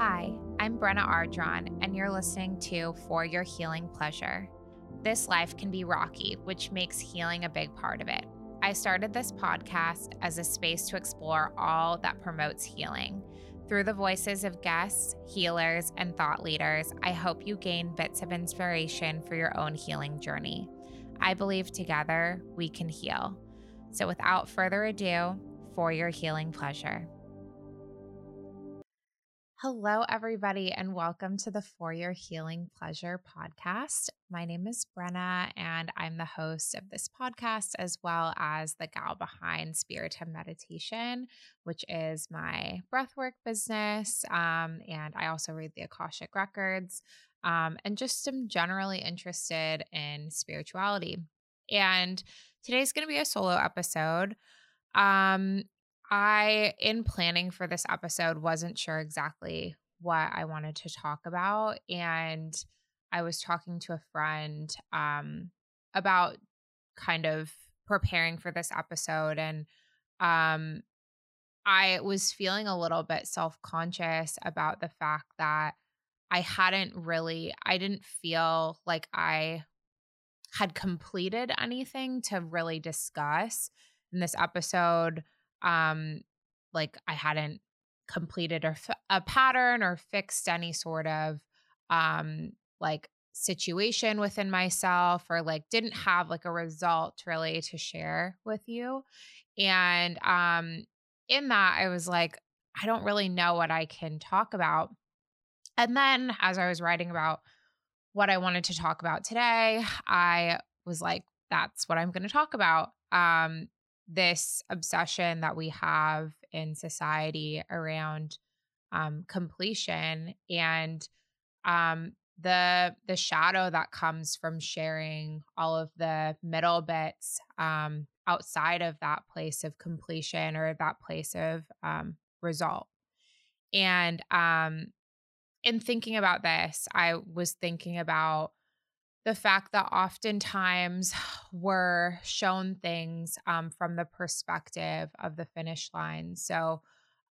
Hi, I'm Brenna Ardron, and you're listening to For Your Healing Pleasure. This life can be rocky, which makes healing a big part of it. I started this podcast as a space to explore all that promotes healing. Through the voices of guests, healers, and thought leaders, I hope you gain bits of inspiration for your own healing journey. I believe together we can heal. So, without further ado, for your healing pleasure. Hello, everybody, and welcome to the For Your Healing Pleasure podcast. My name is Brenna, and I'm the host of this podcast, as well as the gal behind Spiritum Meditation, which is my breathwork business. Um, and I also read the Akashic Records um, and just am generally interested in spirituality. And today's going to be a solo episode. Um, I, in planning for this episode, wasn't sure exactly what I wanted to talk about. And I was talking to a friend um, about kind of preparing for this episode. And um, I was feeling a little bit self conscious about the fact that I hadn't really, I didn't feel like I had completed anything to really discuss in this episode um like I hadn't completed a, a pattern or fixed any sort of um like situation within myself or like didn't have like a result really to share with you. And um in that I was like I don't really know what I can talk about. And then as I was writing about what I wanted to talk about today I was like that's what I'm going to talk about. Um this obsession that we have in society around um, completion and um, the the shadow that comes from sharing all of the middle bits um, outside of that place of completion or that place of um, result. And um, in thinking about this, I was thinking about the fact that oftentimes we're shown things um, from the perspective of the finish line. So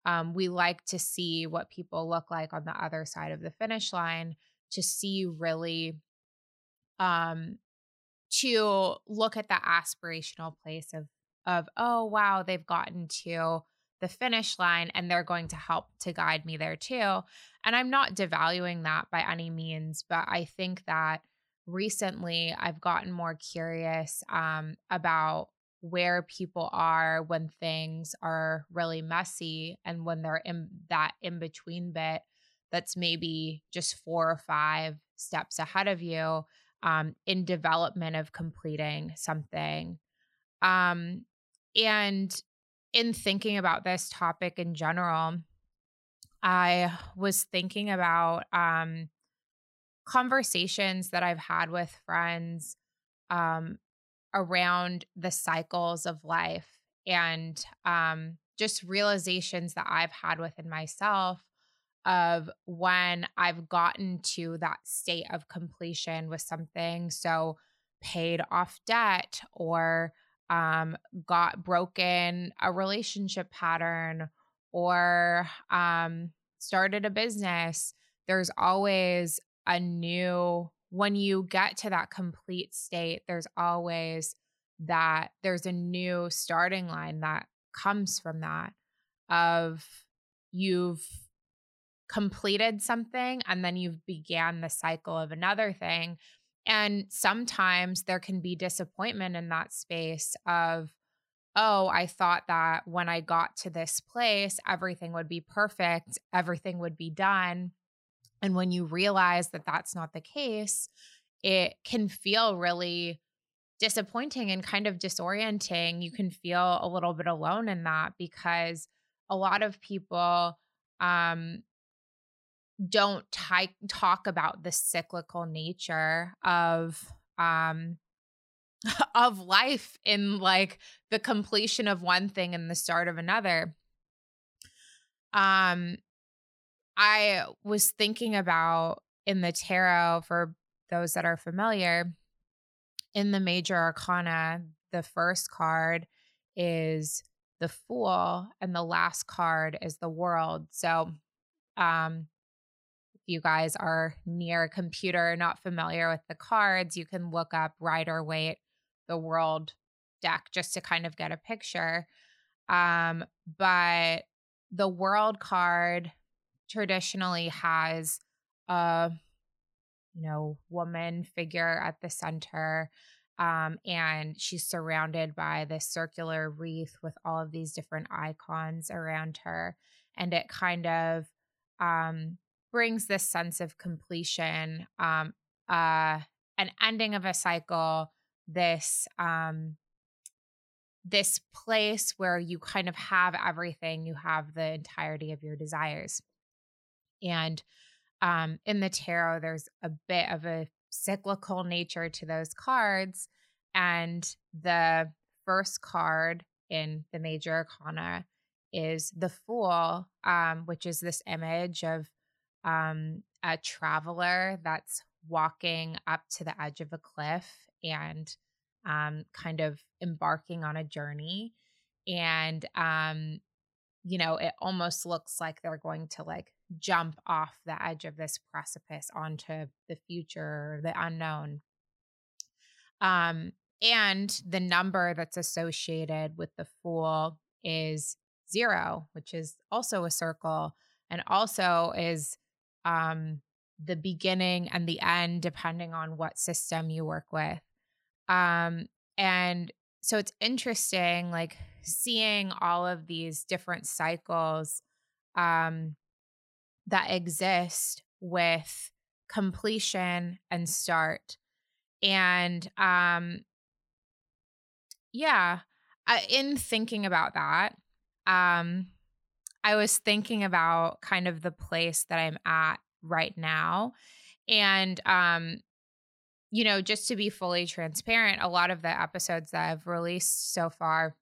um, we like to see what people look like on the other side of the finish line to see really um to look at the aspirational place of of oh wow they've gotten to the finish line and they're going to help to guide me there too and i'm not devaluing that by any means but i think that recently I've gotten more curious um, about where people are when things are really messy and when they're in that in between bit that's maybe just four or five steps ahead of you um, in development of completing something. Um, and in thinking about this topic in general, I was thinking about um, conversations that I've had with friends um, around the cycles of life and um, just realizations that I've had within myself of when I've gotten to that state of completion with something. So, paid off debt or um, got broken a relationship pattern or um, started a business. There's always a new when you get to that complete state there's always that there's a new starting line that comes from that of you've completed something and then you've began the cycle of another thing. And sometimes there can be disappointment in that space of oh i thought that when i got to this place everything would be perfect everything would be done and when you realize that that's not the case, it can feel really disappointing and kind of disorienting. You can feel a little bit alone in that because a lot of people um, don't t- talk about the cyclical nature of um, of life in like the completion of one thing and the start of another. Um, I was thinking about in the tarot, for those that are familiar, in the major arcana, the first card is the fool and the last card is the world. So, um, if you guys are near a computer, not familiar with the cards, you can look up Rider Waite, the world deck, just to kind of get a picture. Um, but the world card traditionally has a you know woman figure at the center um, and she's surrounded by this circular wreath with all of these different icons around her and it kind of um, brings this sense of completion um, uh, an ending of a cycle this um, this place where you kind of have everything you have the entirety of your desires and um, in the tarot there's a bit of a cyclical nature to those cards and the first card in the major arcana is the fool um, which is this image of um, a traveler that's walking up to the edge of a cliff and um, kind of embarking on a journey. And, um, you know, it almost looks like they're going to like jump off the edge of this precipice onto the future, the unknown. Um, and the number that's associated with the fool is zero, which is also a circle and also is um, the beginning and the end, depending on what system you work with. Um, and so it's interesting, like seeing all of these different cycles um, that exist with completion and start. And um, yeah, in thinking about that, um, I was thinking about kind of the place that I'm at right now. And um, you know, just to be fully transparent, a lot of the episodes that I've released so far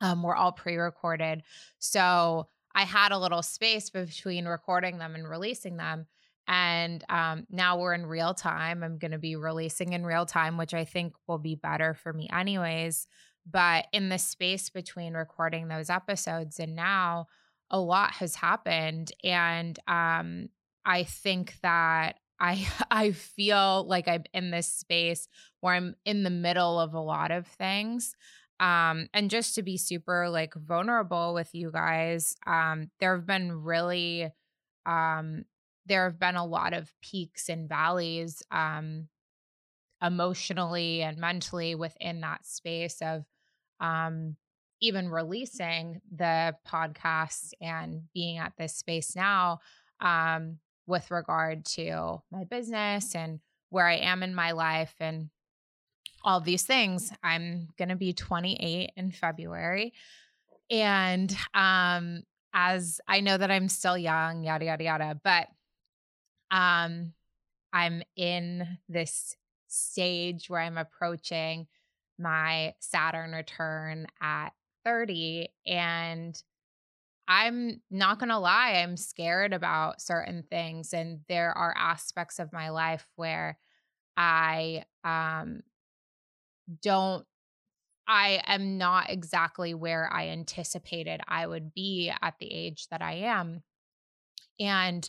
um, were all pre recorded. So I had a little space between recording them and releasing them. And um, now we're in real time. I'm going to be releasing in real time, which I think will be better for me, anyways. But in the space between recording those episodes and now, a lot has happened. And um, I think that I I feel like I'm in this space where I'm in the middle of a lot of things. Um, and just to be super like vulnerable with you guys, um, there have been really um there have been a lot of peaks and valleys um emotionally and mentally within that space of um even releasing the podcast and being at this space now um with regard to my business and where I am in my life and all these things. I'm going to be 28 in February. And um as I know that I'm still young, yada yada yada, but um I'm in this stage where I'm approaching my Saturn return at 30 and I'm not going to lie, I'm scared about certain things. And there are aspects of my life where I um, don't, I am not exactly where I anticipated I would be at the age that I am. And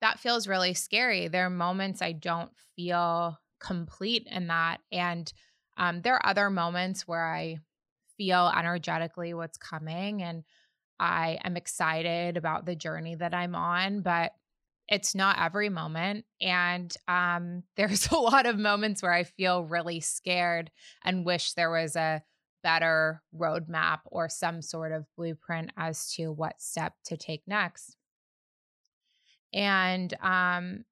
that feels really scary. There are moments I don't feel complete in that. And um, there are other moments where I feel energetically what's coming. And I am excited about the journey that I'm on, but it's not every moment. And um, there's a lot of moments where I feel really scared and wish there was a better roadmap or some sort of blueprint as to what step to take next. And um,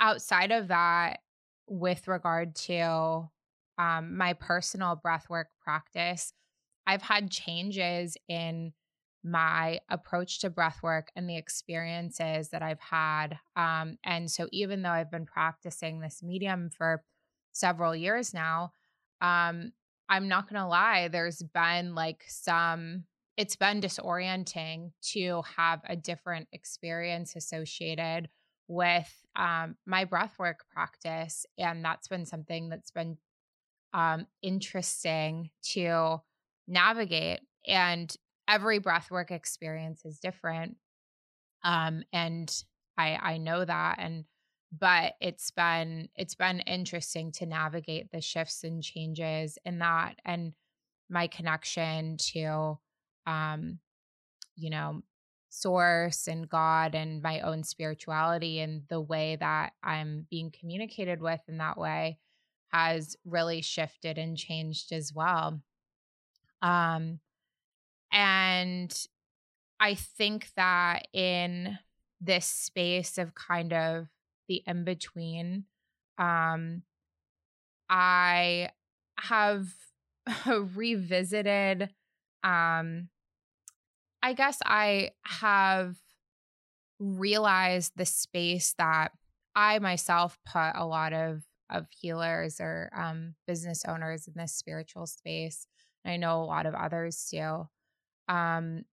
outside of that, with regard to um, my personal breathwork practice, I've had changes in my approach to breath work and the experiences that I've had. Um, and so, even though I've been practicing this medium for several years now, um, I'm not going to lie, there's been like some, it's been disorienting to have a different experience associated with um, my breathwork practice. And that's been something that's been um, interesting to navigate. And every breathwork experience is different. Um, and I I know that and but it's been it's been interesting to navigate the shifts and changes in that and my connection to um you know source and god and my own spirituality and the way that i'm being communicated with in that way has really shifted and changed as well um and i think that in this space of kind of the in between. Um, I have revisited, um, I guess I have realized the space that I myself put a lot of of healers or um, business owners in this spiritual space. And I know a lot of others do. Um,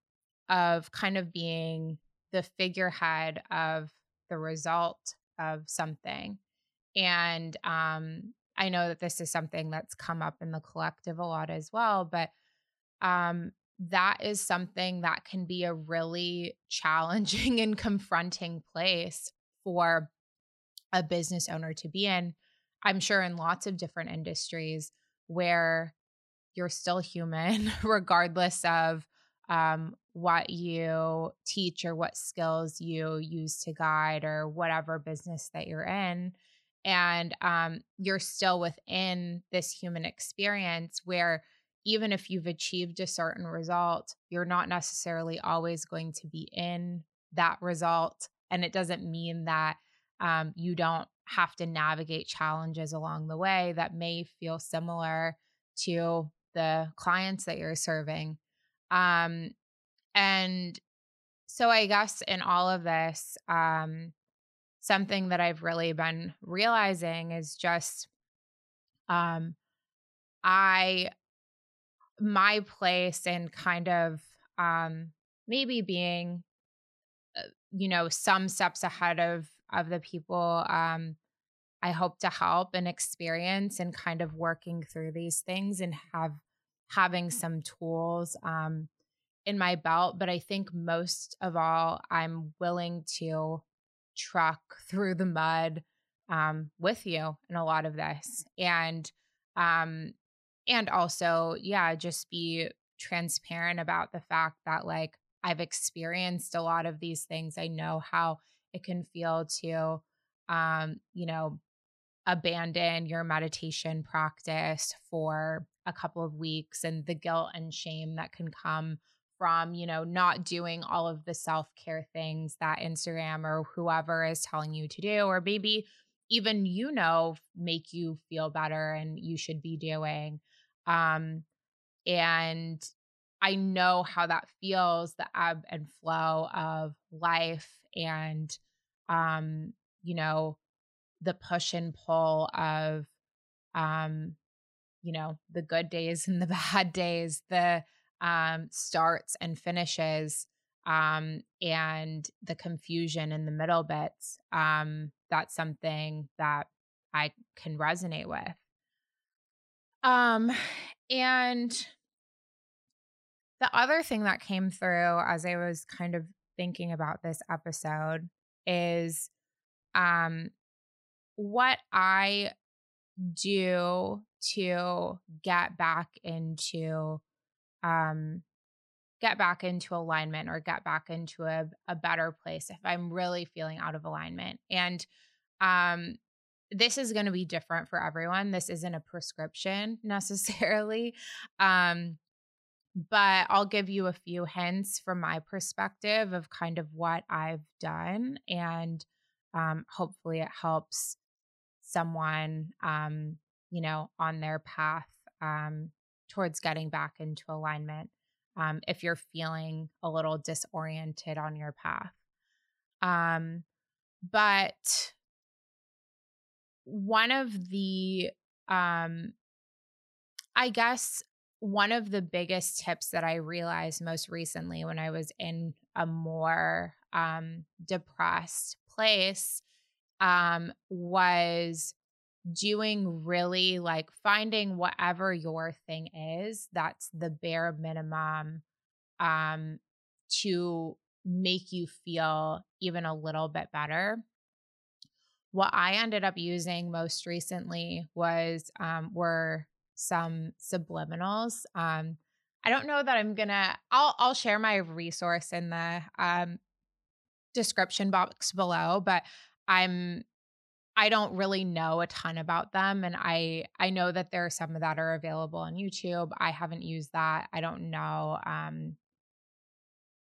of kind of being the figurehead of the result of something. And um, I know that this is something that's come up in the collective a lot as well, but um, that is something that can be a really challenging and confronting place for a business owner to be in. I'm sure in lots of different industries where you're still human, regardless of um, what you teach or what skills you use to guide or whatever business that you're in. And um, you're still within this human experience where even if you've achieved a certain result, you're not necessarily always going to be in that result. And it doesn't mean that um, you don't have to navigate challenges along the way that may feel similar to the clients that you're serving. Um, and so I guess in all of this, um, something that I've really been realizing is just um I my place in kind of um maybe being uh, you know some steps ahead of of the people um I hope to help and experience and kind of working through these things and have having some tools um in my belt, but I think most of all, I'm willing to truck through the mud um, with you in a lot of this, and um, and also, yeah, just be transparent about the fact that like I've experienced a lot of these things. I know how it can feel to, um, you know, abandon your meditation practice for a couple of weeks and the guilt and shame that can come from, you know, not doing all of the self care things that Instagram or whoever is telling you to do, or maybe even, you know, make you feel better and you should be doing. Um, and I know how that feels the ebb and flow of life and, um, you know, the push and pull of, um, you know, the good days and the bad days, the, um, starts and finishes um, and the confusion in the middle bits. Um, that's something that I can resonate with. Um, and the other thing that came through as I was kind of thinking about this episode is um, what I do to get back into um, get back into alignment or get back into a, a better place if I'm really feeling out of alignment. And um, this is going to be different for everyone. This isn't a prescription necessarily. Um, but I'll give you a few hints from my perspective of kind of what I've done. And um, hopefully it helps someone, um, you know, on their path um, towards getting back into alignment um, if you're feeling a little disoriented on your path. Um, but one of the, um, I guess, one of the biggest tips that I realized most recently when I was in a more um, depressed place um, was doing really like finding whatever your thing is that's the bare minimum um to make you feel even a little bit better. What I ended up using most recently was um, were some subliminals. Um, I don't know that I'm gonna. I'll I'll share my resource in the um, description box below, but I'm I don't really know a ton about them and I I know that there are some that are available on YouTube. I haven't used that. I don't know um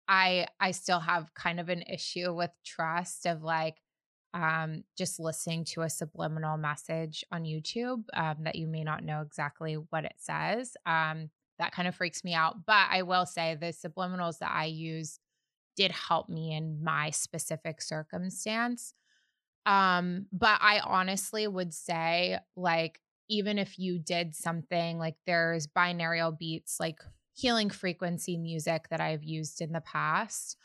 I I still have kind of an issue with trust of like um just listening to a subliminal message on YouTube um that you may not know exactly what it says. Um that kind of freaks me out, but I will say the subliminals that I use did help me in my specific circumstance. Um, but I honestly would say, like, even if you did something like there's binaural beats, like healing frequency music that I've used in the past.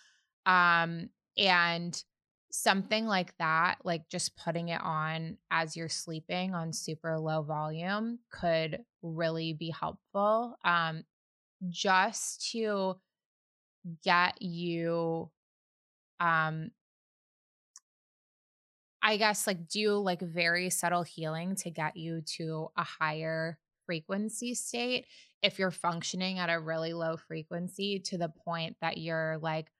Um, and something like that, like just putting it on as you're sleeping on super low volume could really be helpful. Um, just to get you um I guess like do like very subtle healing to get you to a higher frequency state if you're functioning at a really low frequency to the point that you're like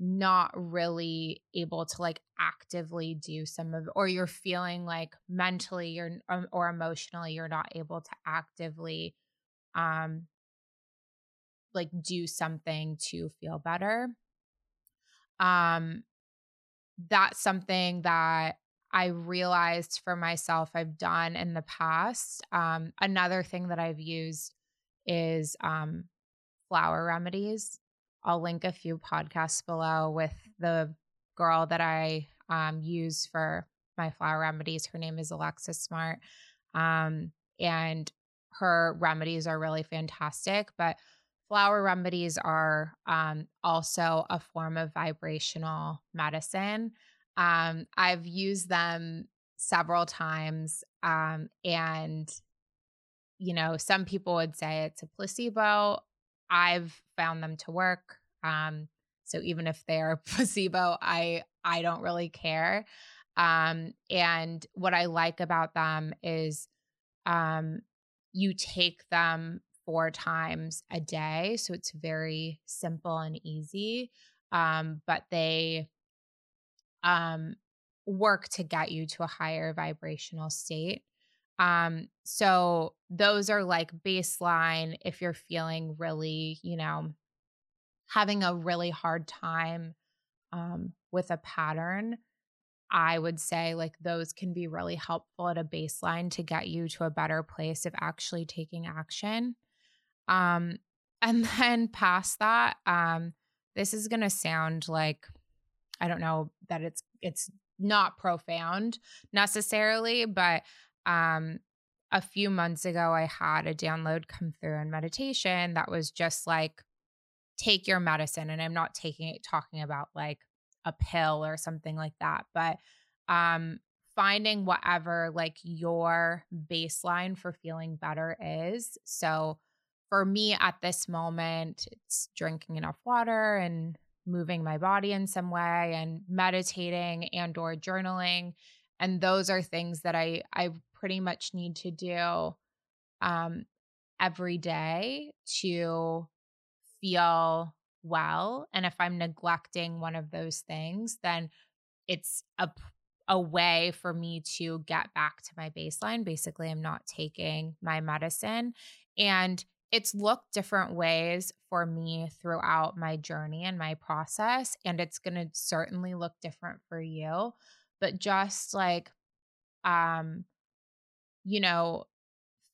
not really able to like actively do some of or you're feeling like mentally you're um, or emotionally you're not able to actively um like do something to feel better? Um that's something that I realized for myself I've done in the past. Um, another thing that I've used is um, flower remedies. I'll link a few podcasts below with the girl that I um, use for my flower remedies. Her name is Alexis Smart. Um, and her remedies are really fantastic. But flower remedies are um, also a form of vibrational medicine. Um, I've used them several times. Um, and, you know, some people would say it's a placebo. I've found them to work. Um, so even if they're placebo, I I don't really care. Um, and what I like about them is um, you take them four times a day. So it's very simple and easy. Um, but they um, work to get you to a higher vibrational state. Um, so those are like baseline if you're feeling really, you know, having a really hard time um, with a pattern. I would say like those can be really helpful at a baseline to get you to a better place of actually taking action. Um, and then past that, um, this is to sound like, I don't know that it's, it's not profound necessarily, but, um, a few months ago, I had a download come through in meditation that was just like, take your medicine. And I'm not taking it, talking about like a pill or something like that, but, um, finding whatever like your baseline for feeling better is. So, for me at this moment, it's drinking enough water and moving my body in some way and meditating and or journaling and those are things that I I pretty much need to do um every day to feel well and if I'm neglecting one of those things then it's a a way for me to get back to my baseline. Basically I'm not taking my medicine and it's looked different ways for me throughout my journey and my process and it's going to certainly look different for you but just like um you know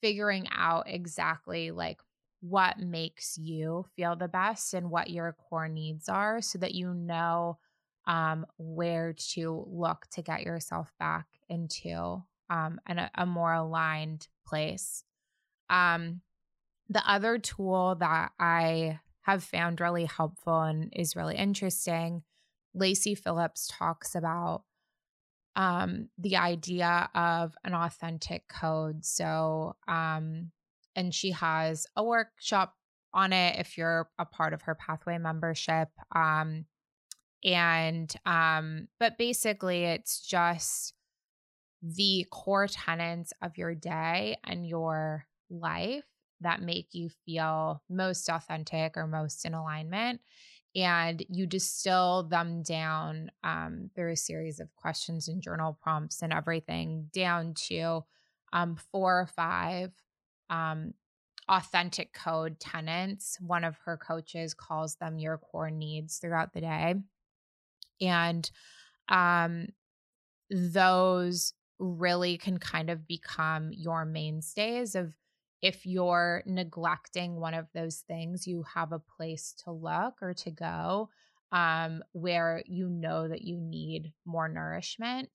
figuring out exactly like what makes you feel the best and what your core needs are so that you know um where to look to get yourself back into um an, a more aligned place. Um the other tool that I have found really helpful and is really interesting, Lacy Phillips talks about um, the idea of an authentic code. So, um, and she has a workshop on it if you're a part of her pathway membership. Um, And, um, but basically, it's just the core tenets of your day and your life that make you feel most authentic or most in alignment. And you distill them down um, through a series of questions and journal prompts and everything down to um, four or five um, authentic code tenants. One of her coaches calls them your core needs throughout the day. And um, those really can kind of become your mainstays of if you're neglecting one of those things, you have a place to look or to go um, where you know that you need more nourishment.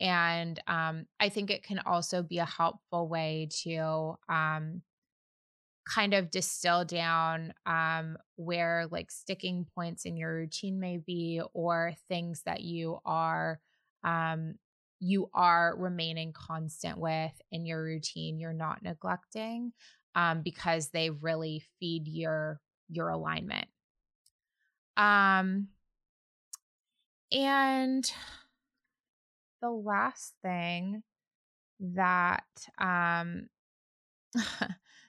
And um, I think it can also be a helpful way to um, kind of distill down um, where like sticking points in your routine may be or things that you are um, you are remaining constant with in your routine you're not neglecting um, because they really feed your your alignment. Um and the last thing that um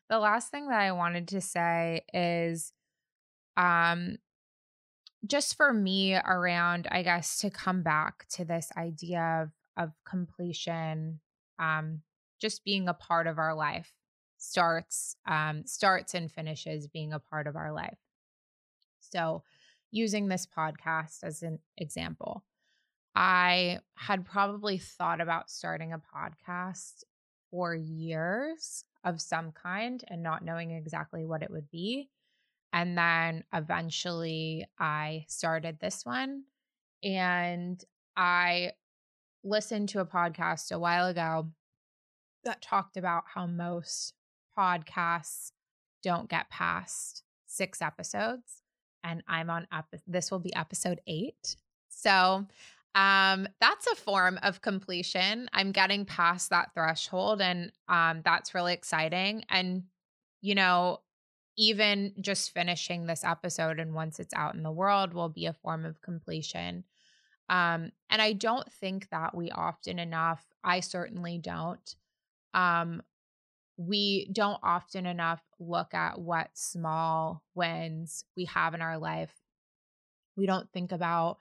the last thing that i wanted to say is um just for me around i guess to come back to this idea of of completion um, just being a part of our life starts um, starts and finishes being a part of our life. So using this podcast as an example i had probably thought about starting a podcast for years of some kind and not knowing exactly what it would be and then eventually i started this one and i listened to a podcast a while ago that talked about how most podcasts don't get past six episodes and i'm on ep- this will be episode eight. So um that's a form of completion. I'm getting past that threshold and um that's really exciting. And you know even just finishing this episode and once it's out in the world will be a form of completion um, and I don't think that we often enough, I certainly don't, um, we don't often enough look at what small wins we have in our life. We don't think about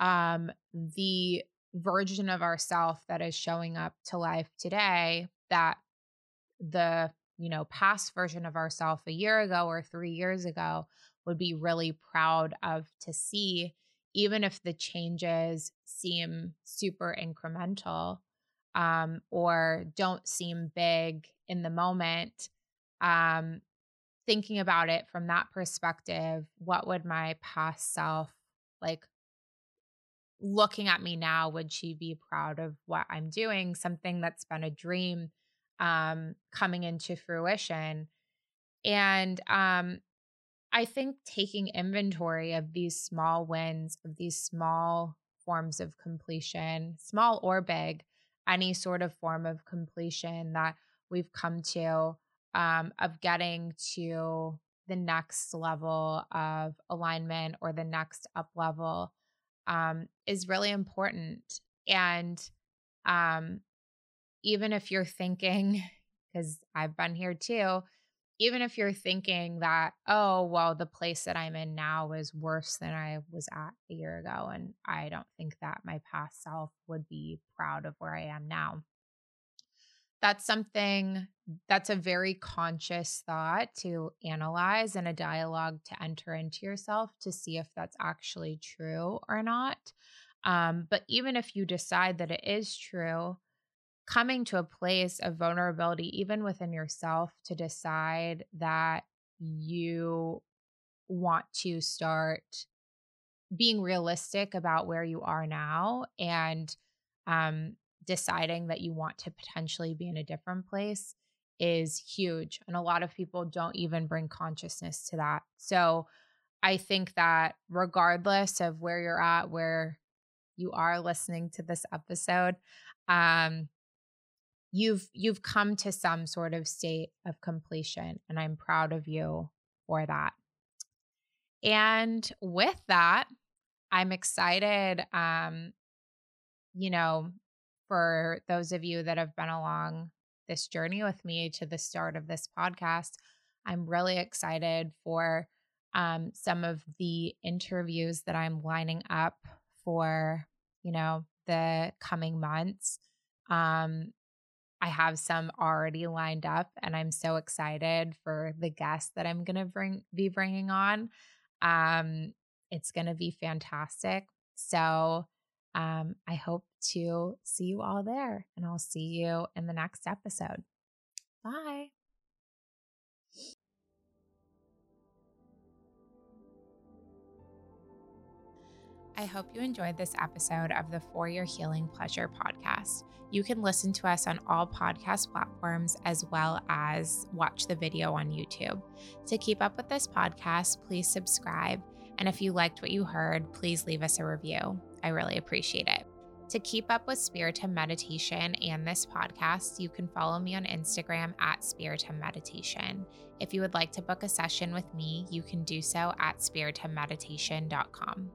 um, the version of ourself that is showing up to life today that the you know past version of ourself a year ago or 3 years ago would be really proud of to see even if the changes seem super incremental um, or don't seem big in the moment, um, thinking about it from that perspective, what would my past self like? Looking at me now, would she be proud of what I'm doing? Something that's been a dream um, coming into fruition. And um, I think taking inventory of these small wins, of these small forms of completion, small or big, any sort of form of completion that we've come to, um, of getting to the next level of alignment or the next up level um, is really important. And um, even if you're thinking, because I've been here too, even if you're thinking that, oh, well, the place that I'm in now is worse than I was at a year ago. And I don't think that my past self would be proud of where I am now. That's something that's a very conscious thought to analyze and a dialogue to enter into yourself to see if that's actually true or not. Um, but even if you decide that it is true, coming to a place of vulnerability, even within yourself, to decide that you want to start being realistic about where you are now and um, deciding that you want to potentially be in a different place is huge. And a lot of people don't even bring consciousness to that. So I think that regardless of where you're at, where you are listening to this episode, um, you've you've come to some sort of state of completion and i'm proud of you for that and with that I'm excited, um, you know, for those of you that have been along this journey with me to the start of this podcast. I'm really excited for um, some of the interviews that I'm lining up for, you know, the coming months. Um, I have some already lined up, and I'm so excited for the guests that I'm going to bring be bringing on. Um, it's going to be fantastic. So um, I hope to see you all there, and I'll see you in the next episode. Bye. I hope you enjoyed this episode of the For Your Healing Pleasure podcast. You can listen to us on all podcast platforms as well as watch the video on YouTube. To keep up with this podcast, please subscribe. And if you liked what you heard, please leave us a review. I really appreciate it. To keep up with Spiritum Meditation and this podcast, you can follow me on Instagram at Spiritum Meditation. If you would like to book a session with me, you can do so at spiritummeditation.com.